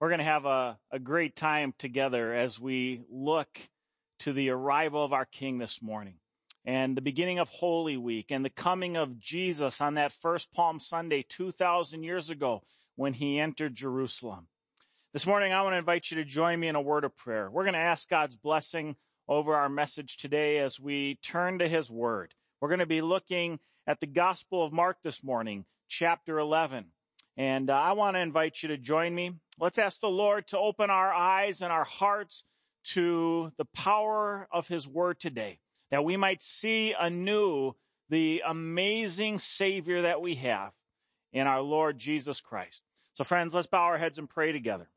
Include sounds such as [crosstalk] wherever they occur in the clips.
We're going to have a, a great time together as we look to the arrival of our King this morning and the beginning of Holy Week and the coming of Jesus on that first Palm Sunday 2,000 years ago when he entered Jerusalem. This morning, I want to invite you to join me in a word of prayer. We're going to ask God's blessing over our message today as we turn to his word. We're going to be looking at the Gospel of Mark this morning, chapter 11. And uh, I want to invite you to join me Let's ask the Lord to open our eyes and our hearts to the power of His Word today, that we might see anew the amazing Savior that we have in our Lord Jesus Christ. So, friends, let's bow our heads and pray together.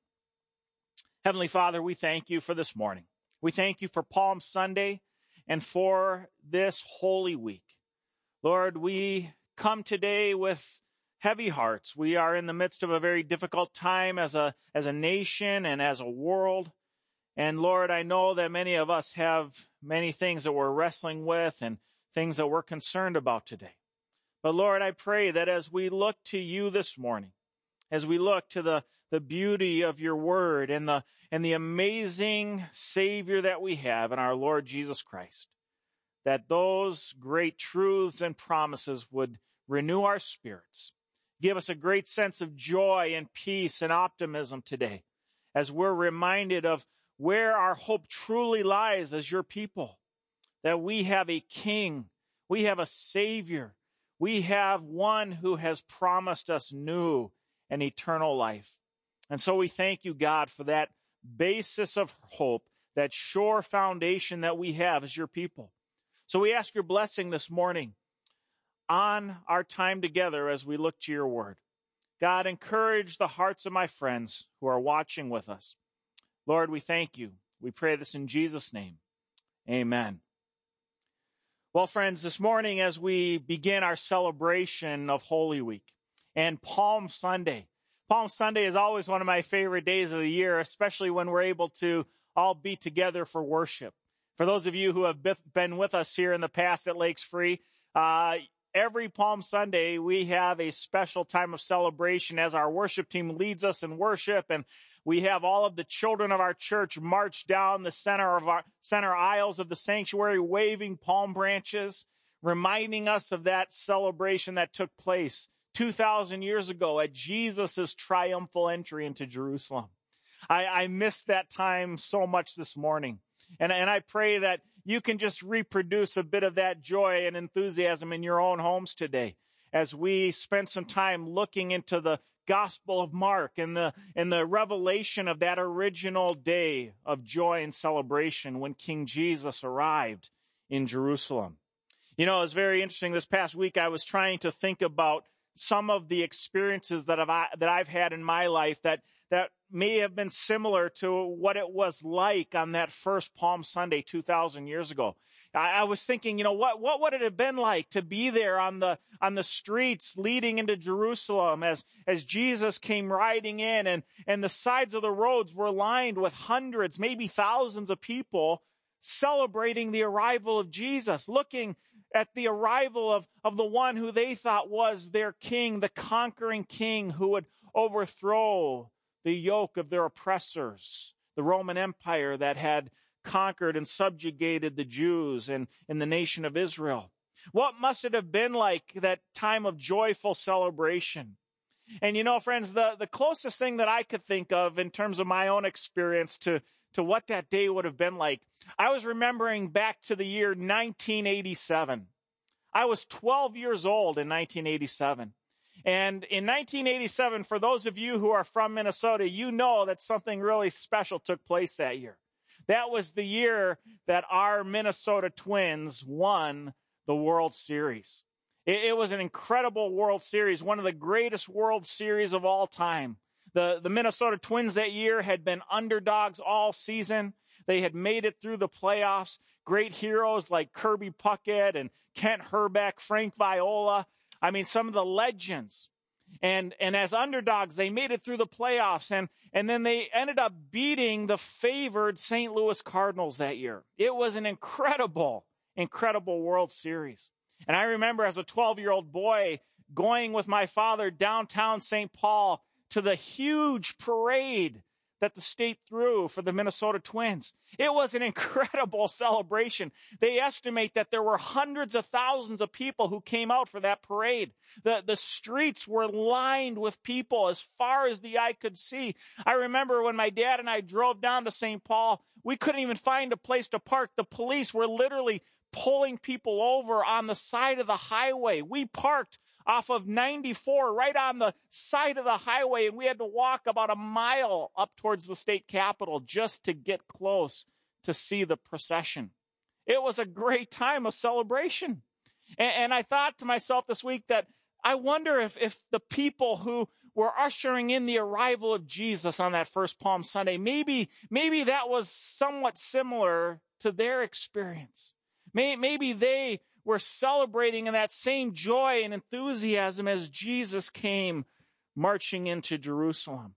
Heavenly Father, we thank you for this morning. We thank you for Palm Sunday and for this Holy Week. Lord, we come today with heavy hearts. We are in the midst of a very difficult time as a, as a nation and as a world. And Lord, I know that many of us have many things that we're wrestling with and things that we're concerned about today. But Lord, I pray that as we look to you this morning, as we look to the, the beauty of your word and the, and the amazing Savior that we have in our Lord Jesus Christ, that those great truths and promises would renew our spirits give us a great sense of joy and peace and optimism today as we're reminded of where our hope truly lies as your people. That we have a king, we have a savior, we have one who has promised us new and eternal life. And so we thank you, God, for that basis of hope, that sure foundation that we have as your people. So we ask your blessing this morning on our time together as we look to your word. God, encourage the hearts of my friends who are watching with us. Lord, we thank you. We pray this in Jesus' name. Amen. Well, friends, this morning as we begin our celebration of Holy Week and Palm Sunday, Palm Sunday is always one of my favorite days of the year, especially when we're able to all be together for worship. For those of you who have been with us here in the past at Lakes Free, uh, every Palm Sunday, we have a special time of celebration as our worship team leads us in worship. And we have all of the children of our church march down the center of our center aisles of the sanctuary, waving palm branches, reminding us of that celebration that took place 2,000 years ago at Jesus' triumphal entry into Jerusalem. I, I missed that time so much this morning. And, and I pray that you can just reproduce a bit of that joy and enthusiasm in your own homes today as we spend some time looking into the Gospel of Mark and the, and the revelation of that original day of joy and celebration when King Jesus arrived in Jerusalem. You know, it's very interesting. This past week, I was trying to think about some of the experiences that I've, that I've had in my life that, that may have been similar to what it was like on that first Palm Sunday 2,000 years ago. I, I, was thinking, you know, what, what would it have been like to be there on the, on the streets leading into Jerusalem as, as Jesus came riding in and, and the sides of the roads were lined with hundreds, maybe thousands of people celebrating the arrival of Jesus, looking at the arrival of, of the one who they thought was their king, the conquering king who would overthrow the yoke of their oppressors, the Roman Empire that had conquered and subjugated the Jews and, and the nation of Israel. What must it have been like that time of joyful celebration? And you know, friends, the, the closest thing that I could think of in terms of my own experience to, to what that day would have been like, I was remembering back to the year 1987. I was 12 years old in 1987. And in 1987, for those of you who are from Minnesota, you know that something really special took place that year. That was the year that our Minnesota Twins won the World Series. It, was an incredible World Series, one of the greatest World Series of all time. The, the Minnesota Twins that year had been underdogs all season. They had made it through the playoffs. Great heroes like Kirby Puckett and Kent Hrbek, Frank Viola. I mean, some of the legends. And, and as underdogs, they made it through the playoffs and, and then they ended up beating the favored St. Louis Cardinals that year. It was an incredible, incredible World Series. And I remember as a 12 year old boy going with my father downtown St. Paul to the huge parade that the state threw for the Minnesota Twins. It was an [laughs] incredible celebration. They estimate that there were hundreds of thousands of people who came out for that parade. The, the streets were lined with people as far as the eye could see. I remember when my dad and I drove down to St. Paul, we couldn't even find a place to park. The police were literally pulling people over on the side of the highway. We parked off of 94 right on the side of the highway and we had to walk about a mile up towards the state capitol just to get close to see the procession. It was a great time of celebration. And, and I thought to myself this week that I wonder if, if the people who were ushering in the arrival of Jesus on that first Palm Sunday, maybe, maybe that was somewhat similar to their experience. Maybe they were celebrating in that same joy and enthusiasm as Jesus came marching into Jerusalem.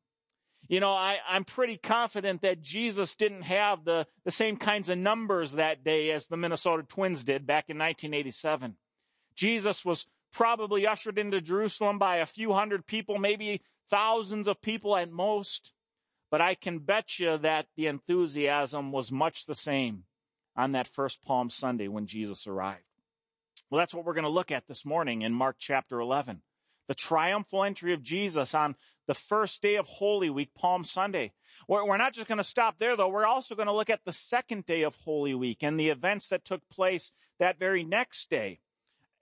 You know, I, I'm pretty confident that Jesus didn't have the, the same kinds of numbers that day as the Minnesota Twins did back in 1987. Jesus was probably ushered into Jerusalem by a few hundred people, maybe thousands of people at most. But I can bet you that the enthusiasm was much the same on that first Palm Sunday when Jesus arrived. Well, that's what we're going to look at this morning in Mark chapter 11. The triumphal entry of Jesus on the first day of Holy Week, Palm Sunday. We're not just going to stop there, though. We're also going to look at the second day of Holy Week and the events that took place that very next day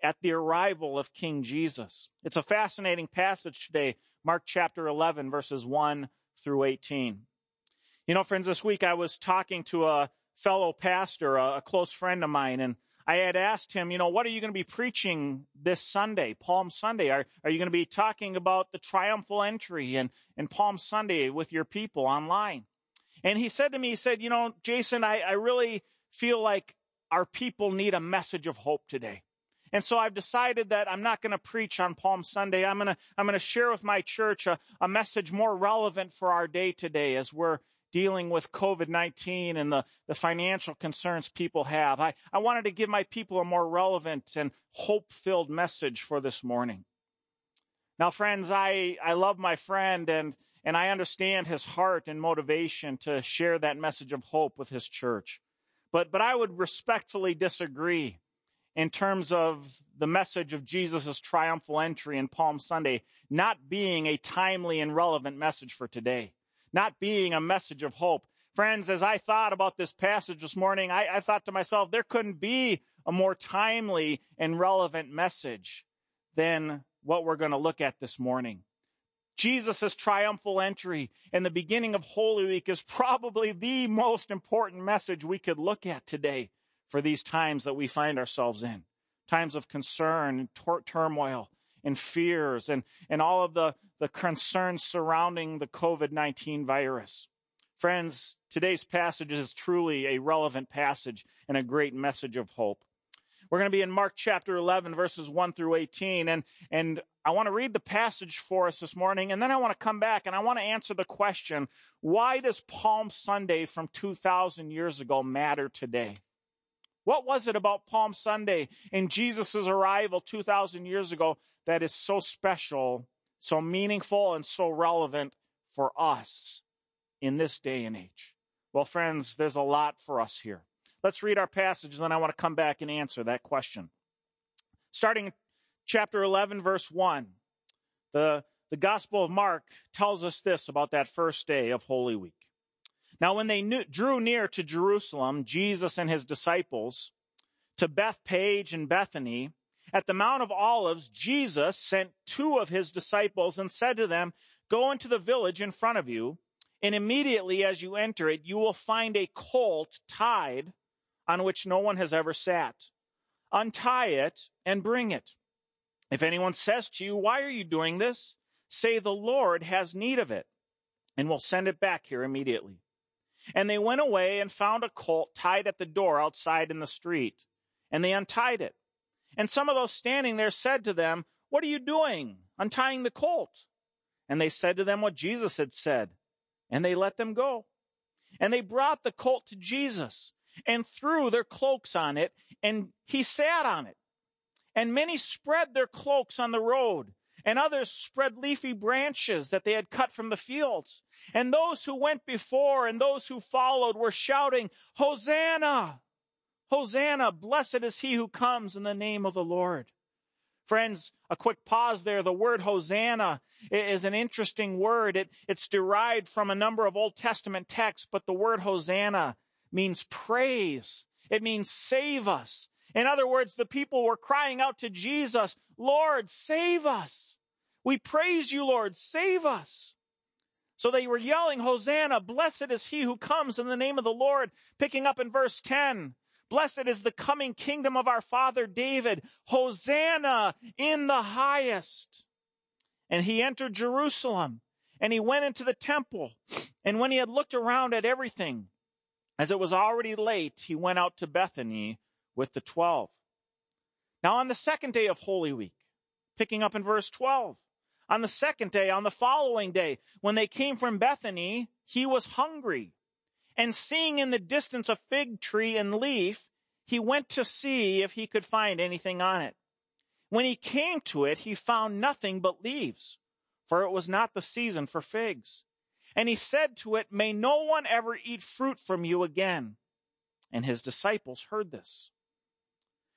at the arrival of King Jesus. It's a fascinating passage today, Mark chapter 11, verses 1 through 18. You know, friends, this week I was talking to a fellow pastor, a close friend of mine, and I had asked him, you know, what are you going to be preaching this Sunday, Palm Sunday? Are, are you going to be talking about the triumphal entry and, and Palm Sunday with your people online? And he said to me, he said, you know, Jason, I, I really feel like our people need a message of hope today. And so I've decided that I'm not going to preach on Palm Sunday. I'm going to, I'm going to share with my church a, a message more relevant for our day today as we're dealing with COVID 19 and the, the financial concerns people have. I, I wanted to give my people a more relevant and hope filled message for this morning. Now, friends, I, I love my friend and, and I understand his heart and motivation to share that message of hope with his church. But, but I would respectfully disagree in terms of the message of Jesus' triumphal entry in Palm Sunday not being a timely and relevant message for today not being a message of hope. Friends, as I thought about this passage this morning, I, I thought to myself, there couldn't be a more timely and relevant message than what we're going to look at this morning. Jesus' triumphal entry and the beginning of Holy Week is probably the most important message we could look at today for these times that we find ourselves in. Times of concern and tor- turmoil and fears and, and all of the, the concerns surrounding the COVID 19 virus. Friends, today's passage is truly a relevant passage and a great message of hope. We're going to be in Mark chapter 11, verses 1 through 18. And, and I want to read the passage for us this morning. And then I want to come back and I want to answer the question why does Palm Sunday from 2,000 years ago matter today? What was it about Palm Sunday and Jesus' arrival 2,000 years ago that is so special, so meaningful, and so relevant for us in this day and age? Well, friends, there's a lot for us here. Let's read our passage, and then I want to come back and answer that question. Starting chapter 11, verse 1, the, the Gospel of Mark tells us this about that first day of Holy Week. Now, when they knew, drew near to Jerusalem, Jesus and his disciples, to Bethphage and Bethany, at the Mount of Olives, Jesus sent two of his disciples and said to them, Go into the village in front of you, and immediately as you enter it, you will find a colt tied on which no one has ever sat. Untie it and bring it. If anyone says to you, Why are you doing this? Say, The Lord has need of it, and will send it back here immediately. And they went away and found a colt tied at the door outside in the street. And they untied it. And some of those standing there said to them, What are you doing, untying the colt? And they said to them what Jesus had said. And they let them go. And they brought the colt to Jesus and threw their cloaks on it, and he sat on it. And many spread their cloaks on the road. And others spread leafy branches that they had cut from the fields. And those who went before and those who followed were shouting, Hosanna! Hosanna! Blessed is he who comes in the name of the Lord. Friends, a quick pause there. The word Hosanna is an interesting word. It, it's derived from a number of Old Testament texts, but the word Hosanna means praise. It means save us. In other words, the people were crying out to Jesus, Lord, save us. We praise you, Lord, save us. So they were yelling, Hosanna, blessed is he who comes in the name of the Lord. Picking up in verse 10, blessed is the coming kingdom of our father David. Hosanna in the highest. And he entered Jerusalem and he went into the temple. And when he had looked around at everything, as it was already late, he went out to Bethany with the twelve. Now on the second day of Holy Week, picking up in verse 12, on the second day, on the following day, when they came from Bethany, he was hungry. And seeing in the distance a fig tree and leaf, he went to see if he could find anything on it. When he came to it, he found nothing but leaves, for it was not the season for figs. And he said to it, May no one ever eat fruit from you again. And his disciples heard this.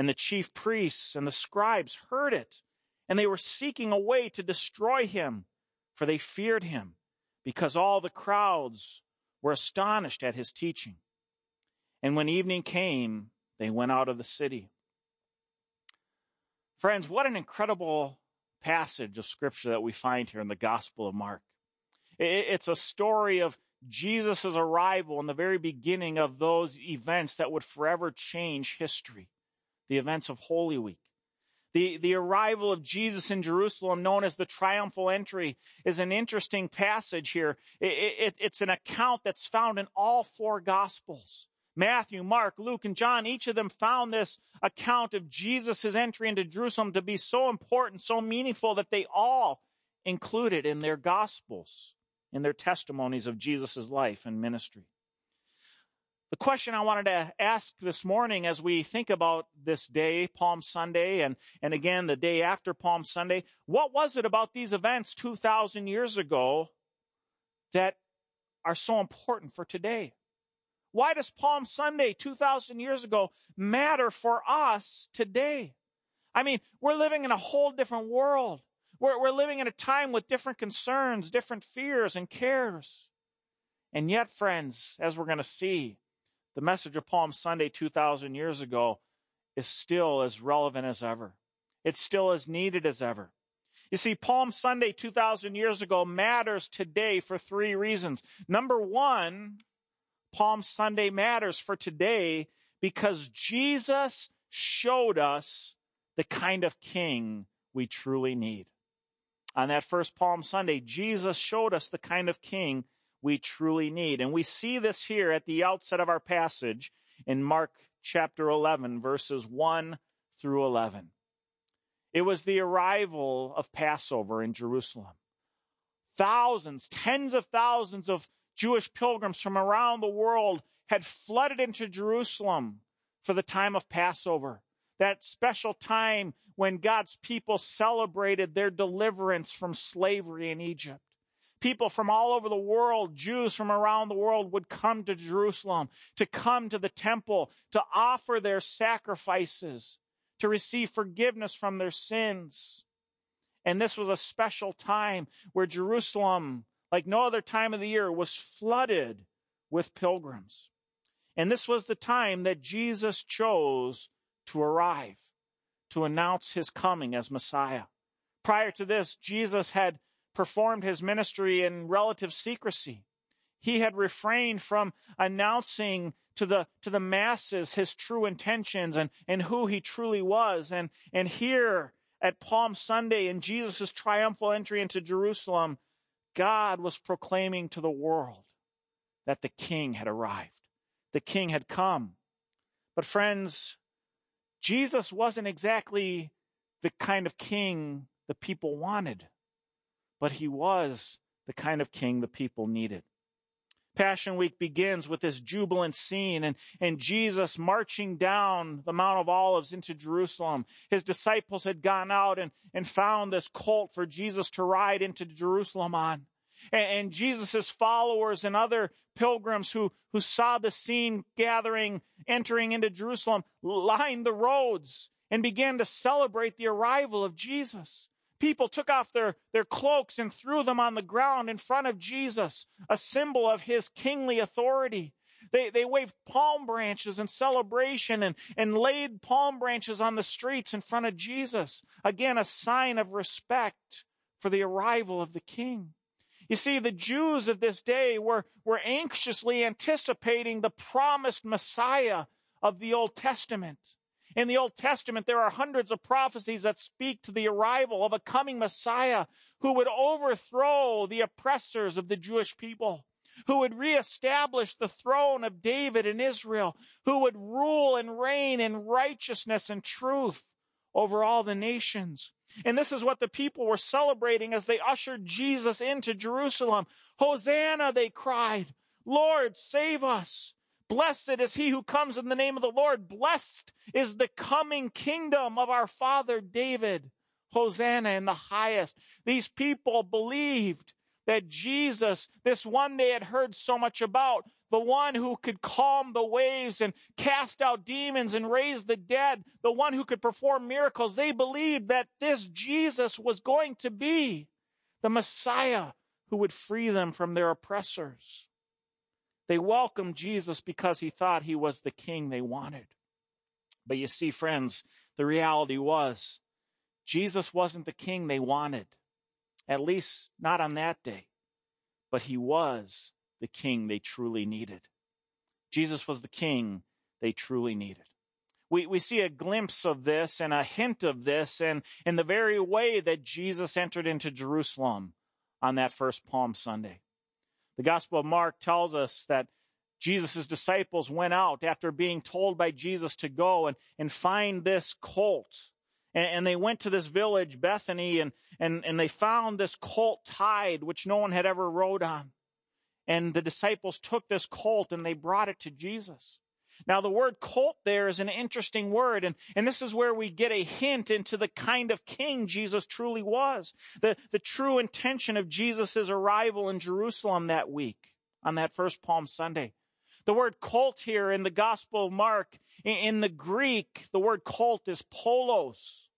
And the chief priests and the scribes heard it, and they were seeking a way to destroy him, for they feared him, because all the crowds were astonished at his teaching. And when evening came, they went out of the city. Friends, what an incredible passage of scripture that we find here in the Gospel of Mark. It's a story of Jesus' arrival in the very beginning of those events that would forever change history the events of Holy Week. The, the arrival of Jesus in Jerusalem, known as the triumphal entry, is an interesting passage here. It, it, it's an account that's found in all four Gospels. Matthew, Mark, Luke, and John, each of them found this account of Jesus' entry into Jerusalem to be so important, so meaningful that they all included it in their Gospels, in their testimonies of Jesus' life and ministry. The question I wanted to ask this morning as we think about this day, Palm Sunday, and, and again the day after Palm Sunday, what was it about these events 2,000 years ago that are so important for today? Why does Palm Sunday 2,000 years ago matter for us today? I mean, we're living in a whole different world. We're, we're living in a time with different concerns, different fears and cares. And yet, friends, as we're going to see, the message of Palm Sunday 2,000 years ago is still as relevant as ever. It's still as needed as ever. You see, Palm Sunday 2,000 years ago matters today for three reasons. Number one, Palm Sunday matters for today because Jesus showed us the kind of king we truly need. On that first Palm Sunday, Jesus showed us the kind of king we truly need. And we see this here at the outset of our passage in Mark chapter 11, verses 1 through 11. It was the arrival of Passover in Jerusalem. Thousands, tens of thousands of Jewish pilgrims from around the world had flooded into Jerusalem for the time of Passover, that special time when God's people celebrated their deliverance from slavery in Egypt people from all over the world, Jews from around the world would come to Jerusalem, to come to the temple, to offer their sacrifices, to receive forgiveness from their sins. And this was a special time where Jerusalem, like no other time of the year, was flooded with pilgrims. And this was the time that Jesus chose to arrive, to announce his coming as Messiah. Prior to this, Jesus had performed his ministry in relative secrecy. He had refrained from announcing to the, to the masses his true intentions and, and who he truly was. And, and here at Palm Sunday in Jesus' triumphal entry into Jerusalem, God was proclaiming to the world that the king had arrived. The king had come. But friends, Jesus wasn't exactly the kind of king the people wanted, but he was the kind of king the people needed. Passion Week begins with this jubilant scene and, and Jesus marching down the Mount of Olives into Jerusalem. His disciples had gone out and, and found this colt for Jesus to ride into Jerusalem on. And, and Jesus' followers and other pilgrims who, who saw the scene gathering, entering into Jerusalem, lined the roads and began to celebrate the arrival of Jesus people took off their, their cloaks and threw them on the ground in front of Jesus, a symbol of his kingly authority. They, they waved palm branches in celebration and, and laid palm branches on the streets in front of Jesus. Again, a sign of respect for the arrival of the king. You see, the Jews of this day were, were anxiously anticipating the promised Messiah of the Old Testament. In the Old Testament, there are hundreds of prophecies that speak to the arrival of a coming Messiah who would overthrow the oppressors of the Jewish people, who would reestablish the throne of David in Israel, who would rule and reign in righteousness and truth over all the nations. And this is what the people were celebrating as they ushered Jesus into Jerusalem. Hosanna, they cried. Lord, save us. Blessed is he who comes in the name of the Lord. Blessed is the coming kingdom of our father David. Hosanna in the highest. These people believed that Jesus, this one they had heard so much about, the one who could calm the waves and cast out demons and raise the dead, the one who could perform miracles, they believed that this Jesus was going to be the Messiah who would free them from their oppressors. They welcomed Jesus because he thought he was the king they wanted. But you see, friends, the reality was Jesus wasn't the king they wanted, at least not on that day. But he was the king they truly needed. Jesus was the king they truly needed. We, we see a glimpse of this and a hint of this and in the very way that Jesus entered into Jerusalem on that first Palm Sunday. The Gospel of Mark tells us that Jesus' disciples went out after being told by Jesus to go and, and find this colt. And, and they went to this village, Bethany, and, and, and they found this colt tied, which no one had ever rode on. And the disciples took this colt and they brought it to Jesus. Now, the word colt there is an interesting word, and, and this is where we get a hint into the kind of king Jesus truly was. The, the true intention of Jesus' arrival in Jerusalem that week, on that first Palm Sunday. The word colt here in the Gospel of Mark, in, the Greek, the word colt is polos.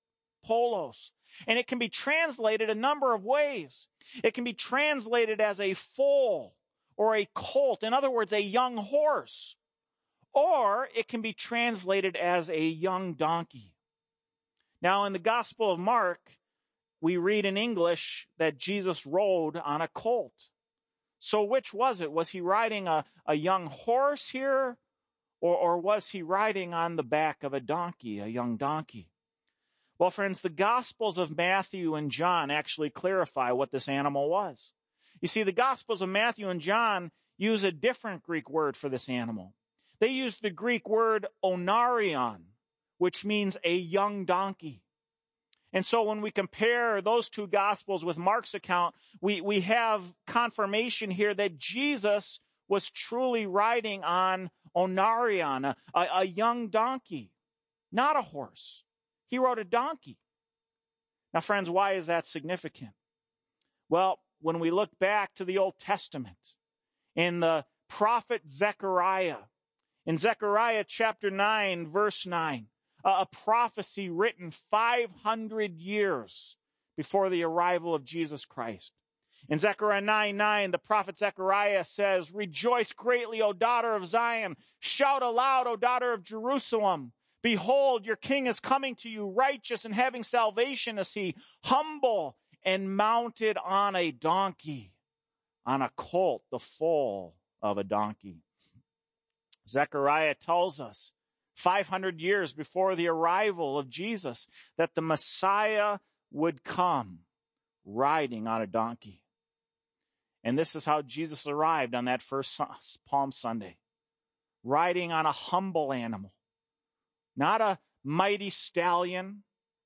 Polos. And it can be translated a number of ways. It can be translated as a foal or a colt. In other words, a young horse or it can be translated as a young donkey. Now, in the Gospel of Mark, we read in English that Jesus rode on a colt. So, which was it? Was he riding a, a young horse here, or, or was he riding on the back of a donkey, a young donkey? Well, friends, the Gospels of Matthew and John actually clarify what this animal was. You see, the Gospels of Matthew and John use a different Greek word for this animal. They use the Greek word onarion, which means a young donkey. And so when we compare those two gospels with Mark's account, we, we have confirmation here that Jesus was truly riding on onarion, a, a young donkey, not a horse. He rode a donkey. Now, friends, why is that significant? Well, when we look back to the Old Testament, in the prophet Zechariah, in Zechariah chapter 9, verse 9, a prophecy written 500 years before the arrival of Jesus Christ. In Zechariah 9 9, the prophet Zechariah says, Rejoice greatly, O daughter of Zion. Shout aloud, O daughter of Jerusalem. Behold, your king is coming to you, righteous and having salvation is he, humble and mounted on a donkey, on a colt, the foal of a donkey. Zechariah tells us 500 years before the arrival of Jesus that the Messiah would come riding on a donkey. And this is how Jesus arrived on that first Palm Sunday riding on a humble animal, not a mighty stallion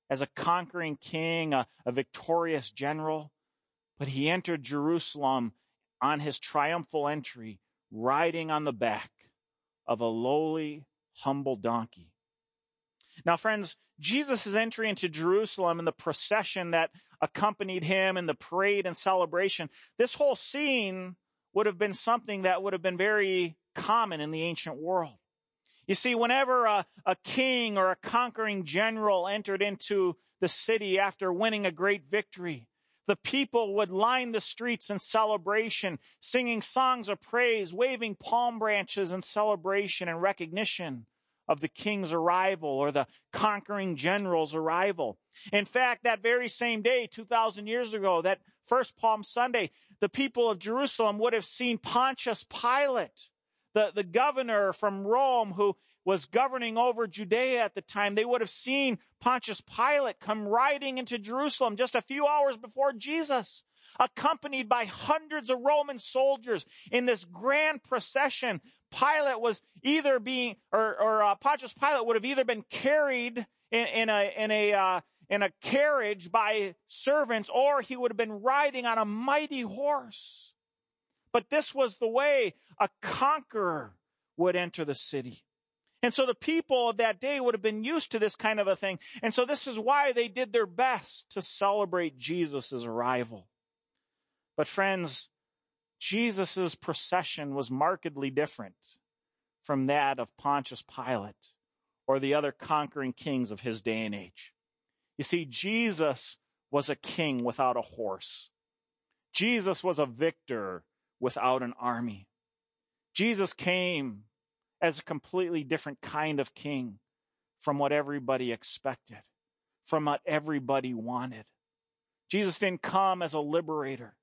as a conquering king, a, a victorious general, but he entered Jerusalem on his triumphal entry, riding on the back of a lowly, humble donkey. Now, friends, Jesus' entry into Jerusalem and the procession that accompanied him and the parade and celebration, this whole scene would have been something that would have been very common in the ancient world. You see, whenever a, a king or a conquering general entered into the city after winning a great victory, the people would line the streets in celebration, singing songs of praise, waving palm branches in celebration and recognition of the king's arrival or the conquering general's arrival. In fact, that very same day, 2,000 years ago, that first Palm Sunday, the people of Jerusalem would have seen Pontius Pilate, the, the governor from Rome who was governing over Judea at the time, they would have seen Pontius Pilate come riding into Jerusalem just a few hours before Jesus, accompanied by hundreds of Roman soldiers in this grand procession. Pilate was either being, or, or uh, Pontius Pilate would have either been carried in, in a, in a, uh, in a carriage by servants, or he would have been riding on a mighty horse. But this was the way a conqueror would enter the city. And so the people of that day would have been used to this kind of a thing. And so this is why they did their best to celebrate Jesus' arrival. But friends, Jesus' procession was markedly different from that of Pontius Pilate or the other conquering kings of his day and age. You see, Jesus was a king without a horse. Jesus was a victor without an army. Jesus came as a completely different kind of king from what everybody expected, from what everybody wanted. Jesus didn't come as a liberator.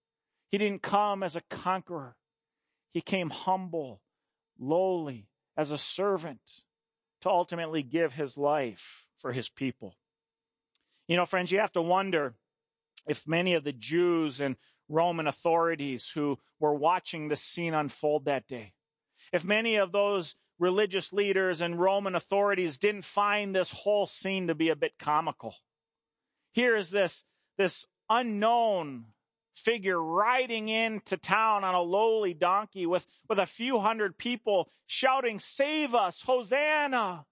He didn't come as a conqueror. He came humble, lowly, as a servant to ultimately give his life for his people. You know, friends, you have to wonder if many of the Jews and Roman authorities who were watching this scene unfold that day, if many of those religious leaders and Roman authorities didn't find this whole scene to be a bit comical. Here is this, this unknown figure riding into town on a lowly donkey with, with a few hundred people shouting, Save us, Hosanna!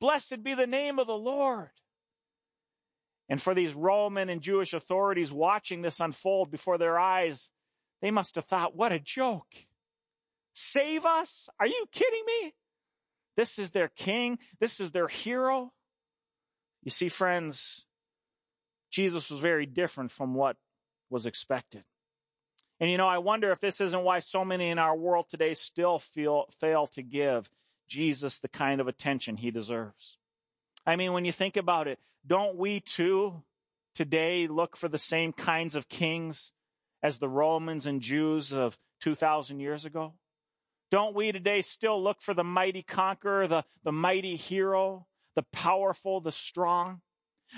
Blessed be the name of the Lord. And for these Roman and Jewish authorities watching this unfold before their eyes, they must have thought, what a joke. Save us? Are you kidding me? This is their king. This is their hero. You see, friends, Jesus was very different from what was expected. And you know, I wonder if this isn't why so many in our world today still feel, fail to give Jesus the kind of attention he deserves. I mean, when you think about it, don't we too today look for the same kinds of kings as the Romans and Jews of 2,000 years ago? Don't we today still look for the mighty conqueror, the, the mighty hero, the powerful, the strong?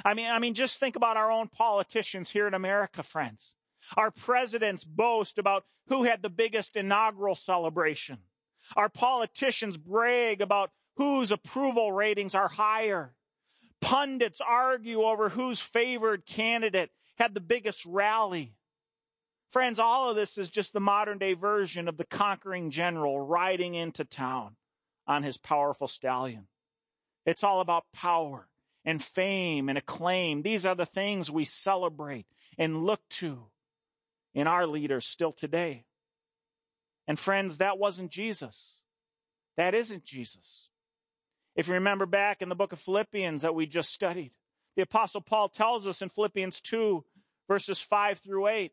I mean, I mean, just think about our own politicians here in America, friends. Our presidents boast about who had the biggest inaugural celebration. Our politicians brag about whose approval ratings are higher. Pundits argue over whose favored candidate had the biggest rally. Friends, all of this is just the modern day version of the conquering general riding into town on his powerful stallion. It's all about power and fame and acclaim. These are the things we celebrate and look to in our leaders still today. And friends, that wasn't Jesus. That isn't Jesus. If you remember back in the book of Philippians that we just studied, the apostle Paul tells us in Philippians 2 verses 5 through 8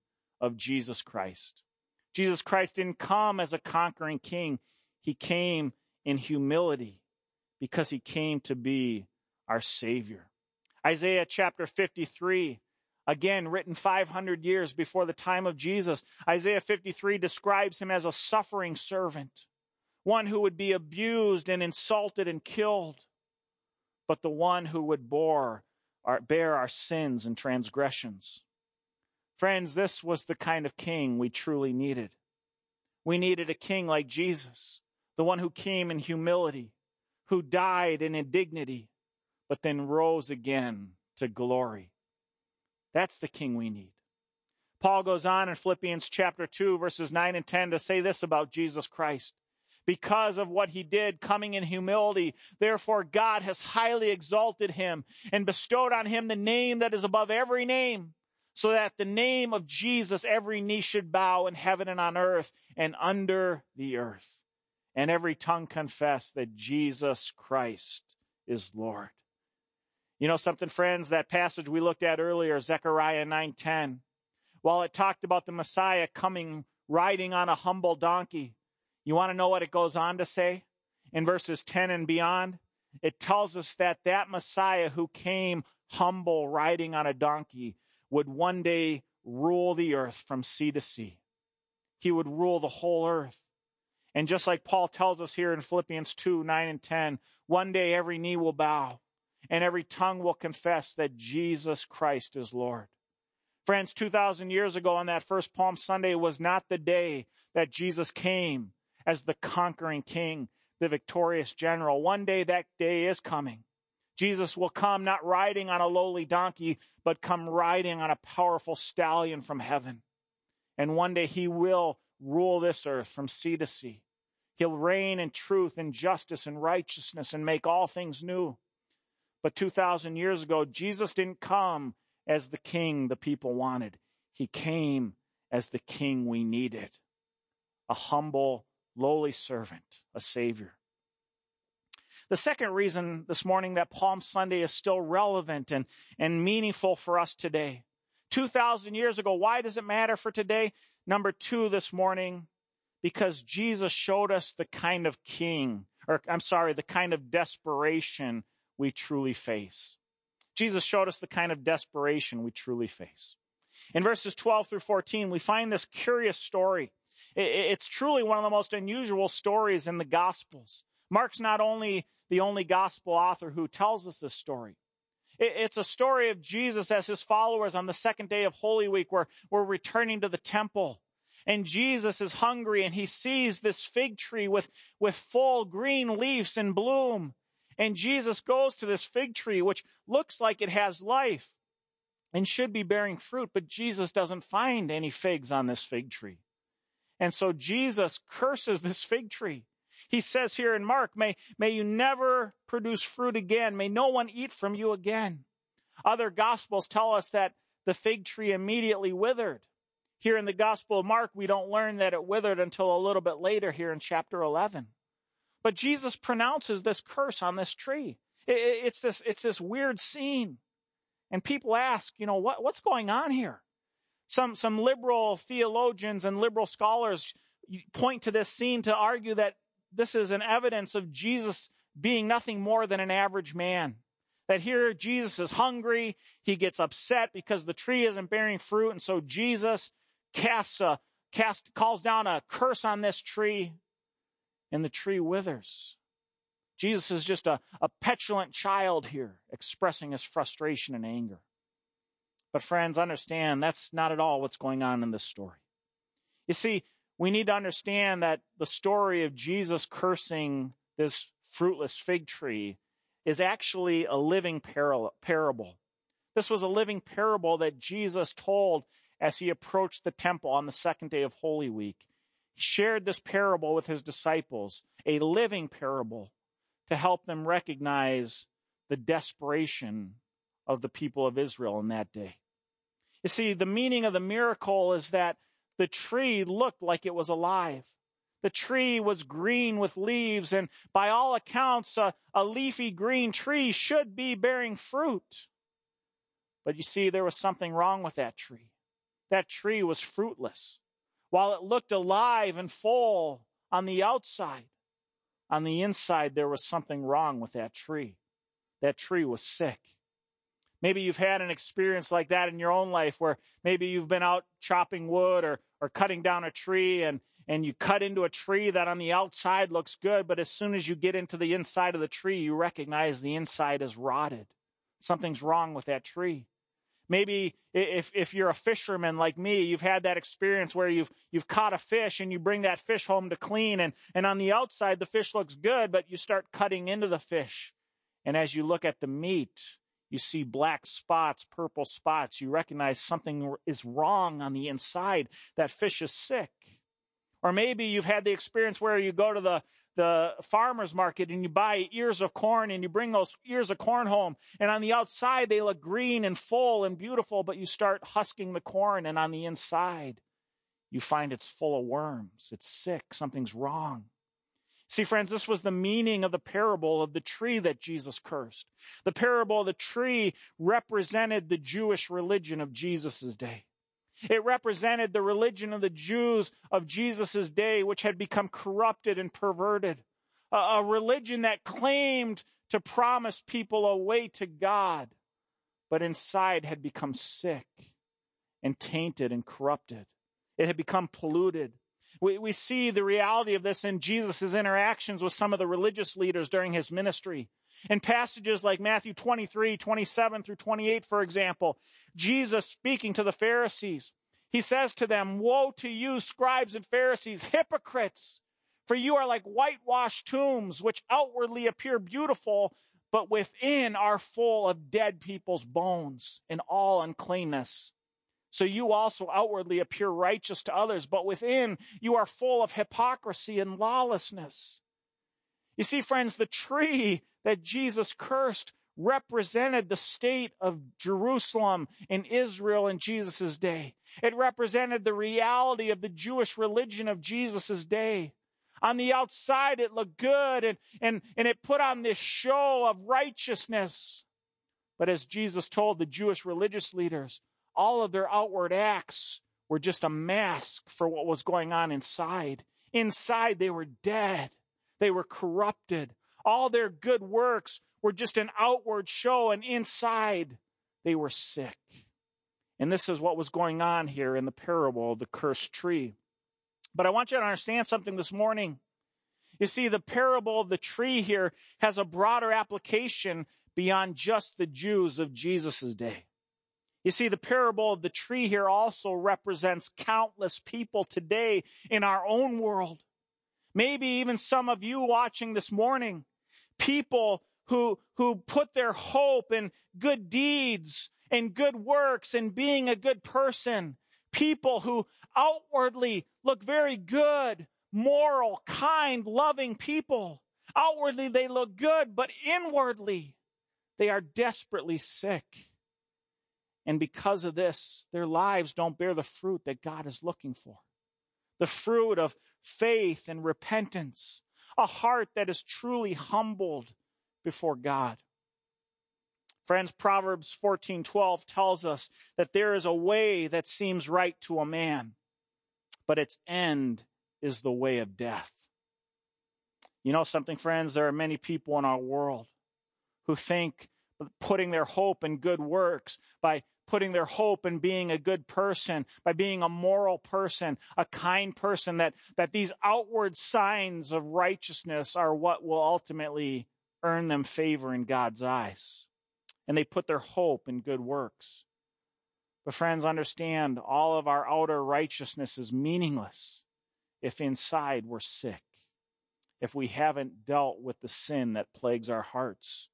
of Jesus Christ. Jesus Christ didn't come as a conquering king. He came in humility because he came to be our Savior. Isaiah chapter 53, again written 500 years before the time of Jesus. Isaiah 53 describes him as a suffering servant, one who would be abused and insulted and killed, but the one who would bore bear our sins and transgressions. Friends, this was the kind of king we truly needed. We needed a king like Jesus, the one who came in humility, who died in indignity, but then rose again to glory. That's the king we need. Paul goes on in Philippians chapter 2, verses 9 and 10 to say this about Jesus Christ. Because of what he did, coming in humility, therefore God has highly exalted him and bestowed on him the name that is above every name so that the name of Jesus every knee should bow in heaven and on earth and under the earth, and every tongue confess that Jesus Christ is Lord. You know something, friends? That passage we looked at earlier, Zechariah 9:10, while it talked about the Messiah coming riding on a humble donkey, you want to know what it goes on to say in verses 10 and beyond? It tells us that that Messiah who came humble riding on a donkey would one day rule the earth from sea to sea. He would rule the whole earth. And just like Paul tells us here in Philippians 2 9 and 10, one day every knee will bow and every tongue will confess that Jesus Christ is Lord. Friends, 2,000 years ago on that first Palm Sunday was not the day that Jesus came as the conquering king, the victorious general. One day that day is coming. Jesus will come not riding on a lowly donkey, but come riding on a powerful stallion from heaven. And one day he will rule this earth from sea to sea. He'll reign in truth and justice and righteousness and make all things new. But 2,000 years ago, Jesus didn't come as the king the people wanted. He came as the king we needed a humble, lowly servant, a savior. The second reason this morning that Palm Sunday is still relevant and, and meaningful for us today. 2,000 years ago, why does it matter for today? Number two this morning, because Jesus showed us the kind of king, or I'm sorry, the kind of desperation we truly face. Jesus showed us the kind of desperation we truly face. In verses 12 through 14, we find this curious story. It's truly one of the most unusual stories in the Gospels. Mark's not only the only gospel author who tells us this story. It's a story of Jesus as his followers on the second day of Holy Week where we're returning to the temple. And Jesus is hungry and he sees this fig tree with, with full green leaves and bloom. And Jesus goes to this fig tree, which looks like it has life and should be bearing fruit, but Jesus doesn't find any figs on this fig tree. And so Jesus curses this fig tree. He says here in Mark, may, may you never produce fruit again. May no one eat from you again. Other gospels tell us that the fig tree immediately withered. Here in the gospel of Mark, we don't learn that it withered until a little bit later here in chapter 11. But Jesus pronounces this curse on this tree. It, it, it's this, it's this weird scene. And people ask, you know, what, what's going on here? Some, some liberal theologians and liberal scholars point to this scene to argue that this is an evidence of Jesus being nothing more than an average man. That here Jesus is hungry. He gets upset because the tree isn't bearing fruit. And so Jesus casts a, cast, calls down a curse on this tree and the tree withers. Jesus is just a, a petulant child here expressing his frustration and anger. But friends, understand that's not at all what's going on in this story. You see, we need to understand that the story of Jesus cursing this fruitless fig tree is actually a living parable. This was a living parable that Jesus told as he approached the temple on the second day of Holy Week. He shared this parable with his disciples, a living parable to help them recognize the desperation of the people of Israel in that day. You see, the meaning of the miracle is that the tree looked like it was alive. The tree was green with leaves, and by all accounts, a, a, leafy green tree should be bearing fruit. But you see, there was something wrong with that tree. That tree was fruitless. While it looked alive and full on the outside, on the inside, there was something wrong with that tree. That tree was sick. Maybe you've had an experience like that in your own life where maybe you've been out chopping wood or, or cutting down a tree and, and you cut into a tree that on the outside looks good, but as soon as you get into the inside of the tree, you recognize the inside is rotted. Something's wrong with that tree. Maybe if, if you're a fisherman like me, you've had that experience where you've, you've caught a fish and you bring that fish home to clean and, and on the outside the fish looks good, but you start cutting into the fish. And as you look at the meat, you see black spots, purple spots. You recognize something is wrong on the inside. That fish is sick. Or maybe you've had the experience where you go to the, the farmer's market and you buy ears of corn and you bring those ears of corn home. And on the outside, they look green and full and beautiful, but you start husking the corn and on the inside, you find it's full of worms. It's sick. Something's wrong. See, friends, this was the meaning of the parable of the tree that Jesus cursed. The parable of the tree represented the Jewish religion of Jesus' day. It represented the religion of the Jews of Jesus' day, which had become corrupted and perverted. A, a religion that claimed to promise people a way to God, but inside had become sick and tainted and corrupted. It had become polluted. We, we see the reality of this in Jesus' interactions with some of the religious leaders during his ministry. In passages like Matthew 23, 27 through 28, for example, Jesus speaking to the Pharisees, he says to them, Woe to you, scribes and Pharisees, hypocrites! For you are like whitewashed tombs, which outwardly appear beautiful, but within are full of dead people's bones and all uncleanness. So you also outwardly appear righteous to others, but within you are full of hypocrisy and lawlessness. You see, friends, the tree that Jesus cursed represented the state of Jerusalem in Israel in Jesus' day. It represented the reality of the Jewish religion of Jesus' day. On the outside, it looked good and, and, and it put on this show of righteousness. But as Jesus told the Jewish religious leaders, all of their outward acts were just a mask for what was going on inside. Inside, they were dead. They were corrupted. All their good works were just an outward show, and inside, they were sick. And this is what was going on here in the parable of the cursed tree. But I want you to understand something this morning. You see, the parable of the tree here has a broader application beyond just the Jews of Jesus' day. You see, the parable of the tree here also represents countless people today in our own world. Maybe even some of you watching this morning, people who, who put their hope in good deeds and good works and being a good person. People who outwardly look very good, moral, kind, loving people. Outwardly they look good, but inwardly they are desperately sick. And because of this, their lives don't bear the fruit that God is looking for. The fruit of faith and repentance, a heart that is truly humbled before God. Friends, Proverbs 14:12 tells us that there is a way that seems right to a man, but its end is the way of death. You know something, friends? There are many people in our world who think putting their hope in good works, by putting their hope in being a good person, by being a moral person, a kind person, that, that these outward signs of righteousness are what will ultimately earn them favor in God's eyes. And they put their hope in good works. But friends, understand all of our outer righteousness is meaningless if inside we're sick, if we haven't dealt with the sin that plagues our hearts.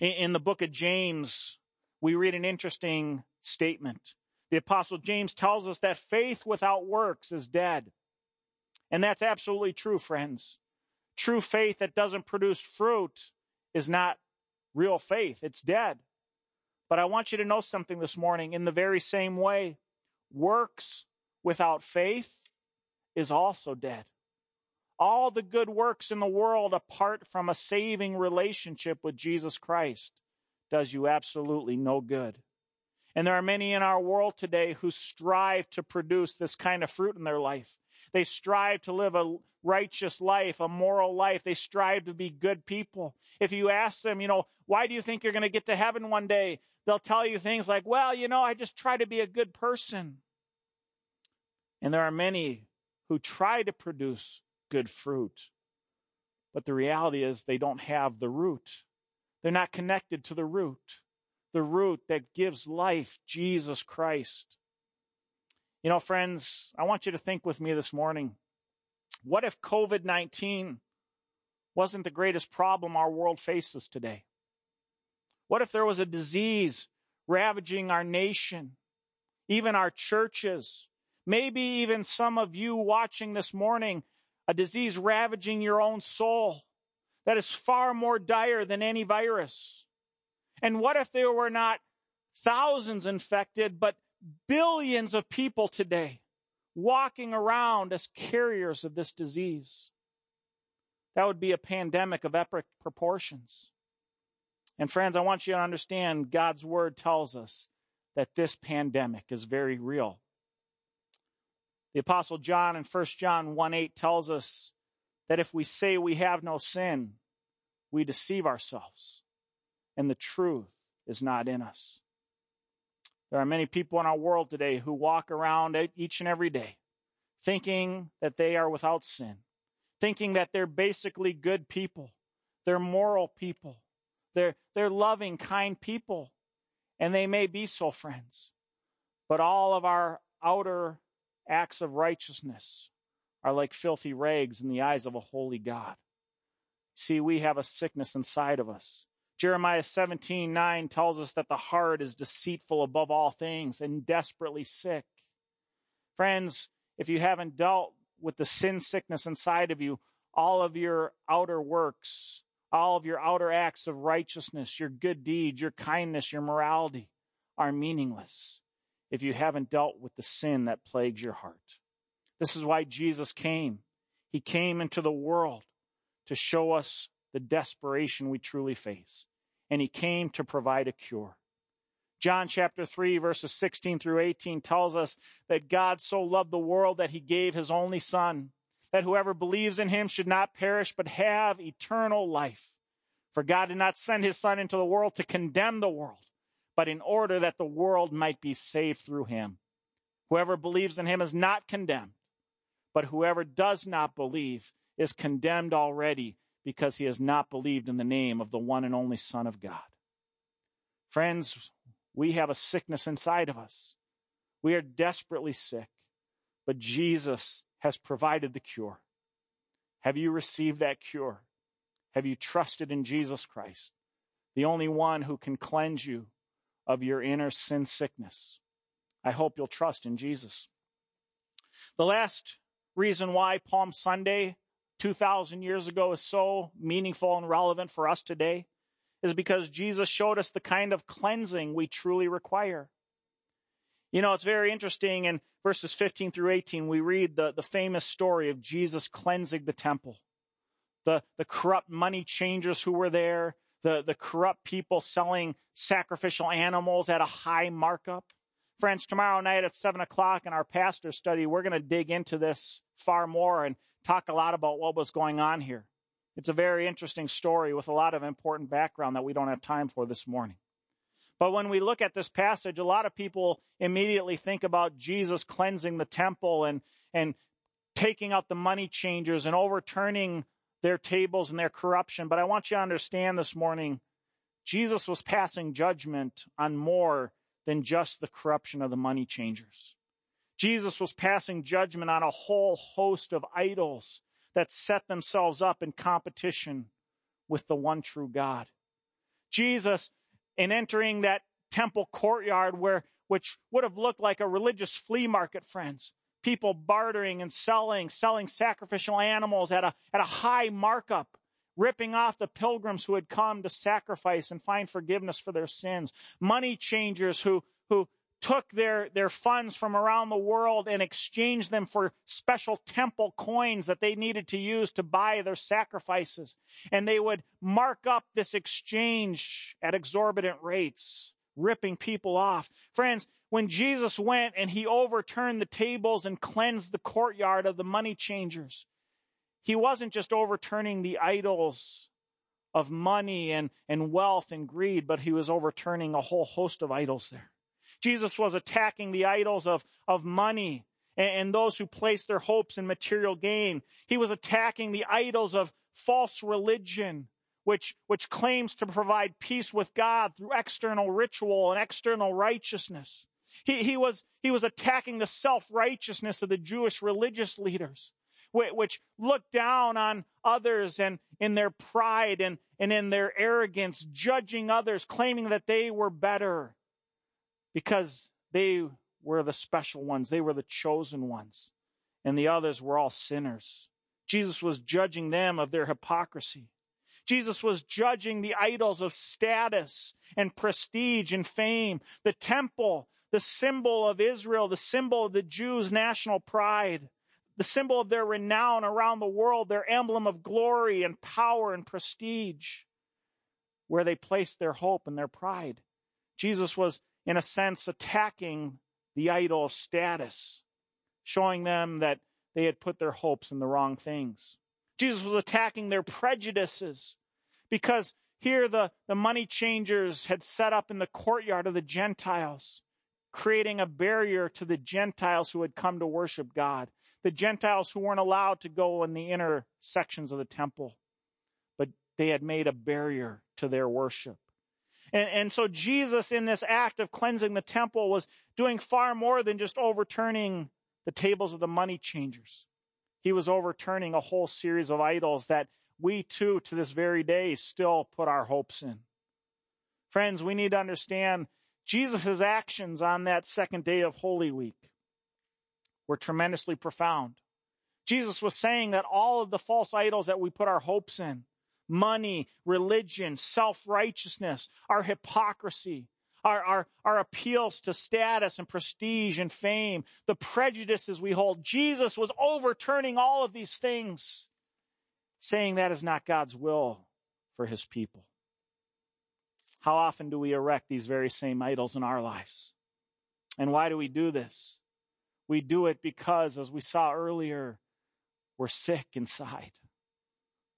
In, in the book of James, we read an interesting statement. The apostle James tells us that faith without works is dead. And that's absolutely true, friends. True faith that doesn't produce fruit is not real faith. It's dead. But I want you to know something this morning. In the very same way, works without faith is also dead. All the good works in the world apart from a saving relationship with Jesus Christ does you absolutely no good. And there are many in our world today who strive to produce this kind of fruit in their life. They strive to live a righteous life, a moral life. They strive to be good people. If you ask them, you know, why do you think you're going to get to heaven one day? They'll tell you things like, well, you know, I just try to be a good person. And there are many who try to produce good fruit. But the reality is they don't have the root. They're not connected to the root, the root that gives life, Jesus Christ. You know, friends, I want you to think with me this morning. What if COVID 19 wasn't the greatest problem our world faces today? What if there was a disease ravaging our nation, even our churches? Maybe even some of you watching this morning, a disease ravaging your own soul that is far more dire than any virus. And what if there were not thousands infected, but billions of people today walking around as carriers of this disease? That would be a pandemic of epic proportions. And friends, I want you to understand God's word tells us that this pandemic is very real. The apostle John in 1 John 1 8 tells us that if we say we have no sin, we deceive ourselves and the truth is not in us. There are many people in our world today who walk around each and every day thinking that they are without sin, thinking that they're basically good people, they're moral people, they're, they're loving, kind people, and they may be so, friends. But all of our outer acts of righteousness are like filthy rags in the eyes of a holy God. See, we have a sickness inside of us. Jeremiah 17, 9 tells us that the heart is deceitful above all things and desperately sick. Friends, if you haven't dealt with the sin sickness inside of you, all of your outer works, all of your outer acts of righteousness, your good deeds, your kindness, your morality are meaningless if you haven't dealt with the sin that plagues your heart. This is why Jesus came. He came into the world to show us the desperation we truly face. And he came to provide a cure. John chapter 3 verses 16 through 18 tells us that God so loved the world that he gave his only son, that whoever believes in him should not perish but have eternal life. For God did not send his son into the world to condemn the world, but in order that the world might be saved through him. Whoever believes in him is not condemned, but whoever does not believe is condemned already because he has not believed in the name of the one and only Son of God. Friends, we have a sickness inside of us. We are desperately sick, but Jesus has provided the cure. Have you received that cure? Have you trusted in Jesus Christ, the only one who can cleanse you of your inner sin sickness. I hope you'll trust in Jesus. The last reason why Palm Sunday 2,000 years ago is so meaningful and relevant for us today is because Jesus showed us the kind of cleansing we truly require. You know, it's very interesting in verses 15 through 18, we read the, the famous story of Jesus cleansing the temple. The, the corrupt money changers who were there, the, the corrupt people selling sacrificial animals at a high markup. Friends, tomorrow night at 7 o'clock in our pastor study, we're going to dig into this far more and talk a lot about what was going on here. It's a very interesting story with a lot of important background that we don't have time for this morning. But when we look at this passage, a lot of people immediately think about Jesus cleansing the temple and, and taking out the money changers and overturning their tables and their corruption. But I want you to understand this morning, Jesus was passing judgment on more than just the corruption of the money changers. Jesus was passing judgment on a whole host of idols that set themselves up in competition with the one true God. Jesus, in entering that temple courtyard where, which would have looked like a religious flea market, friends, people bartering and selling, selling sacrificial animals at a, at a high markup, ripping off the pilgrims who had come to sacrifice and find forgiveness for their sins, money changers who, who took their, their funds from around the world and exchanged them for special temple coins that they needed to use to buy their sacrifices. And they would mark up this exchange at exorbitant rates ripping people off. Friends, when Jesus went and he overturned the tables and cleansed the courtyard of the money changers, he wasn't just overturning the idols of money and, and wealth and greed, but he was overturning a whole host of idols there. Jesus was attacking the idols of, of money and, and those who place their hopes in material gain. He was attacking the idols of false religion which, which claims to provide peace with God through external ritual and external righteousness. He, he, was, he was attacking the self righteousness of the Jewish religious leaders, which, which looked down on others and in their pride and, and in their arrogance, judging others, claiming that they were better because they were the special ones, they were the chosen ones, and the others were all sinners. Jesus was judging them of their hypocrisy. Jesus was judging the idols of status and prestige and fame, the temple, the symbol of Israel, the symbol of the Jews' national pride, the symbol of their renown around the world, their emblem of glory and power and prestige, where they placed their hope and their pride. Jesus was, in a sense, attacking the idol of status, showing them that they had put their hopes in the wrong things. Jesus was attacking their prejudices because here the, the money changers had set up in the courtyard of the Gentiles, creating a barrier to the Gentiles who had come to worship God, the Gentiles who weren't allowed to go in the inner sections of the temple, but they had made a barrier to their worship. And, and so Jesus, in this act of cleansing the temple, was doing far more than just overturning the tables of the money changers. He was overturning a whole series of idols that we too, to this very day, still put our hopes in. Friends, we need to understand Jesus' actions on that second day of Holy Week were tremendously profound. Jesus was saying that all of the false idols that we put our hopes in, money, religion, self righteousness, our hypocrisy, our, our, our appeals to status and prestige and fame, the prejudices we hold. Jesus was overturning all of these things, saying that is not God's will for his people. How often do we erect these very same idols in our lives? And why do we do this? We do it because, as we saw earlier, we're sick inside.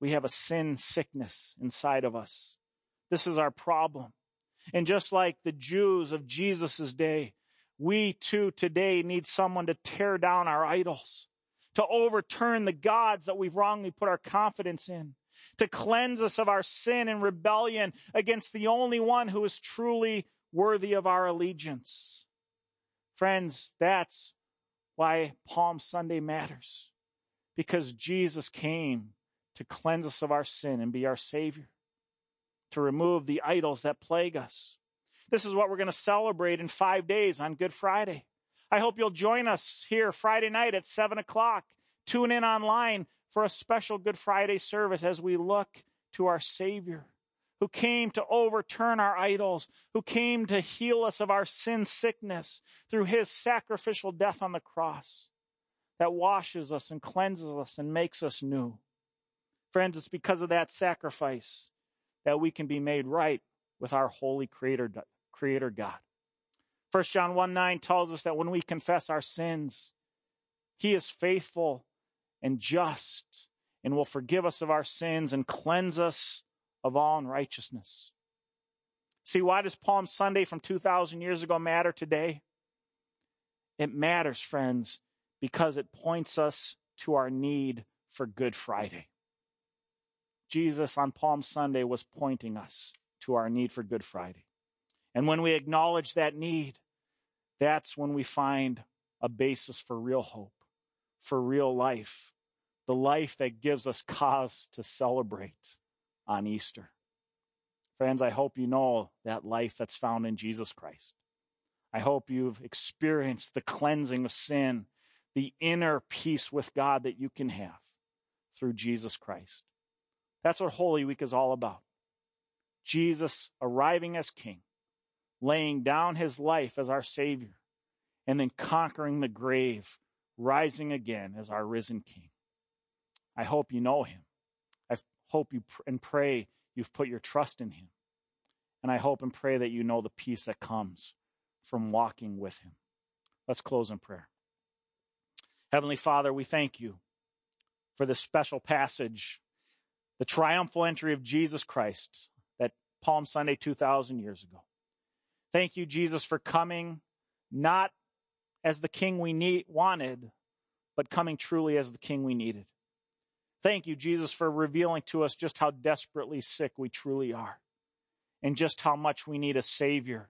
We have a sin sickness inside of us. This is our problem. And just like the Jews of Jesus' day, we too today need someone to tear down our idols, to overturn the gods that we've wrongly put our confidence in, to cleanse us of our sin and rebellion against the only one who is truly worthy of our allegiance. Friends, that's why Palm Sunday matters. Because Jesus came to cleanse us of our sin and be our Savior to remove the idols that plague us. This is what we're going to celebrate in five days on Good Friday. I hope you'll join us here Friday night at 7 o'clock. Tune in online for a special Good Friday service as we look to our Savior who came to overturn our idols, who came to heal us of our sin sickness through his sacrificial death on the cross that washes us and cleanses us and makes us new. Friends, it's because of that sacrifice that we can be made right with our holy creator, creator God. 1 John 1 9 tells us that when we confess our sins, he is faithful and just and will forgive us of our sins and cleanse us of all unrighteousness. See, why does Palm Sunday from 2,000 years ago matter today? It matters, friends, because it points us to our need for Good Friday. Jesus on Palm Sunday was pointing us to our need for Good Friday. And when we acknowledge that need, that's when we find a basis for real hope, for real life, the life that gives us cause to celebrate on Easter. Friends, I hope you know that life that's found in Jesus Christ. I hope you've experienced the cleansing of sin, the inner peace with God that you can have through Jesus Christ. That's what Holy Week is all about. Jesus arriving as King, laying down his life as our Savior, and then conquering the grave, rising again as our risen King. I hope you know him. I hope you pr- and pray you've put your trust in him. And I hope and pray that you know the peace that comes from walking with him. Let's close in prayer. Heavenly Father, we thank you for this special passage, the triumphal entry of Jesus Christ that Palm Sunday 2,000 years ago. Thank you, Jesus, for coming not as the king we need, wanted, but coming truly as the king we needed. Thank you, Jesus, for revealing to us just how desperately sick we truly are and just how much we need a Savior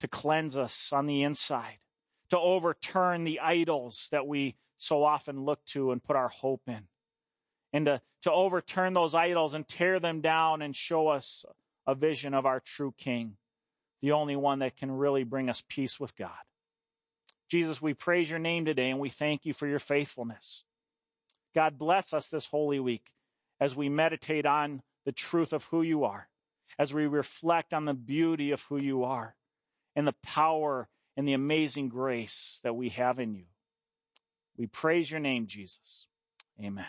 to cleanse us on the inside, to overturn the idols that we so often look to and put our hope in, and to, to overturn those idols and tear them down and show us a vision of our true King, the only one that can really bring us peace with God. Jesus, we praise your name today and we thank you for your faithfulness. God bless us this Holy Week as we meditate on the truth of who you are, as we reflect on the beauty of who you are, and the power and the amazing grace that we have in you. We praise your name, Jesus. Amen.